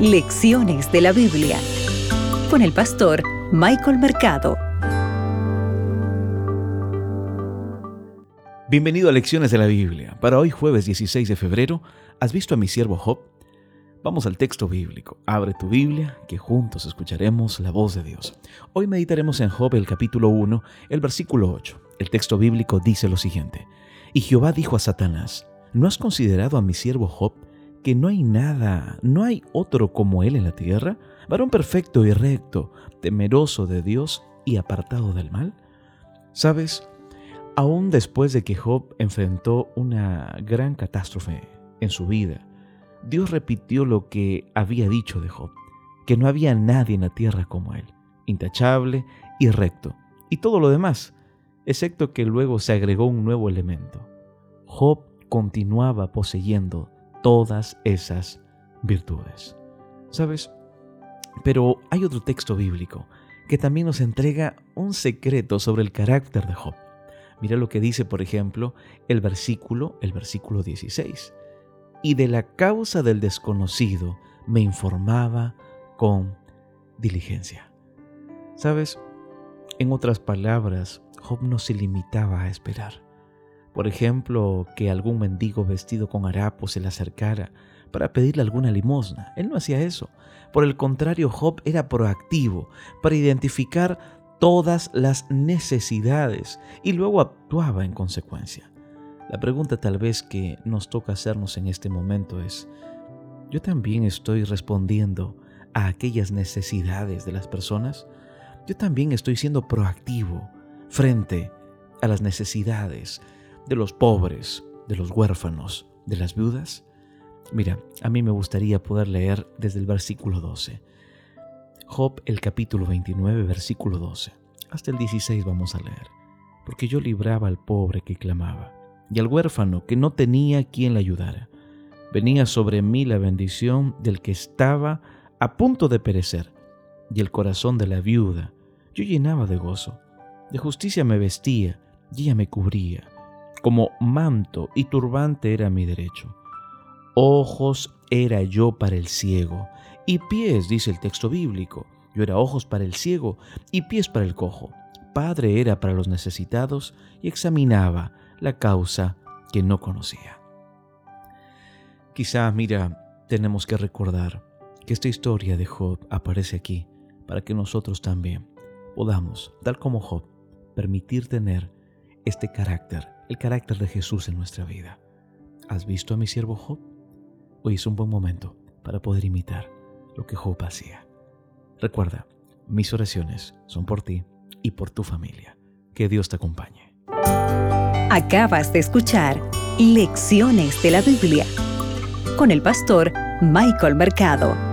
Lecciones de la Biblia con el pastor Michael Mercado. Bienvenido a Lecciones de la Biblia. Para hoy jueves 16 de febrero, ¿has visto a mi siervo Job? Vamos al texto bíblico. Abre tu Biblia, que juntos escucharemos la voz de Dios. Hoy meditaremos en Job el capítulo 1, el versículo 8. El texto bíblico dice lo siguiente. Y Jehová dijo a Satanás, ¿no has considerado a mi siervo Job? Que no hay nada, no hay otro como él en la tierra, varón perfecto y recto, temeroso de Dios y apartado del mal? ¿Sabes? Aún después de que Job enfrentó una gran catástrofe en su vida, Dios repitió lo que había dicho de Job, que no había nadie en la tierra como él, intachable y recto, y todo lo demás, excepto que luego se agregó un nuevo elemento. Job continuaba poseyendo todas esas virtudes. ¿Sabes? Pero hay otro texto bíblico que también nos entrega un secreto sobre el carácter de Job. Mira lo que dice, por ejemplo, el versículo, el versículo 16. Y de la causa del desconocido me informaba con diligencia. ¿Sabes? En otras palabras, Job no se limitaba a esperar. Por ejemplo, que algún mendigo vestido con harapos se le acercara para pedirle alguna limosna. Él no hacía eso. Por el contrario, Job era proactivo para identificar todas las necesidades y luego actuaba en consecuencia. La pregunta tal vez que nos toca hacernos en este momento es, ¿yo también estoy respondiendo a aquellas necesidades de las personas? ¿Yo también estoy siendo proactivo frente a las necesidades de los pobres, de los huérfanos, de las viudas? Mira, a mí me gustaría poder leer desde el versículo 12. Job el capítulo 29, versículo 12. Hasta el 16 vamos a leer. Porque yo libraba al pobre que clamaba, y al huérfano que no tenía quien le ayudara. Venía sobre mí la bendición del que estaba a punto de perecer, y el corazón de la viuda yo llenaba de gozo. De justicia me vestía, y ella me cubría como manto y turbante era mi derecho. Ojos era yo para el ciego, y pies, dice el texto bíblico. Yo era ojos para el ciego y pies para el cojo. Padre era para los necesitados y examinaba la causa que no conocía. Quizá, mira, tenemos que recordar que esta historia de Job aparece aquí para que nosotros también podamos, tal como Job, permitir tener este carácter el carácter de Jesús en nuestra vida. ¿Has visto a mi siervo Job? Hoy es un buen momento para poder imitar lo que Job hacía. Recuerda, mis oraciones son por ti y por tu familia. Que Dios te acompañe. Acabas de escuchar Lecciones de la Biblia con el pastor Michael Mercado.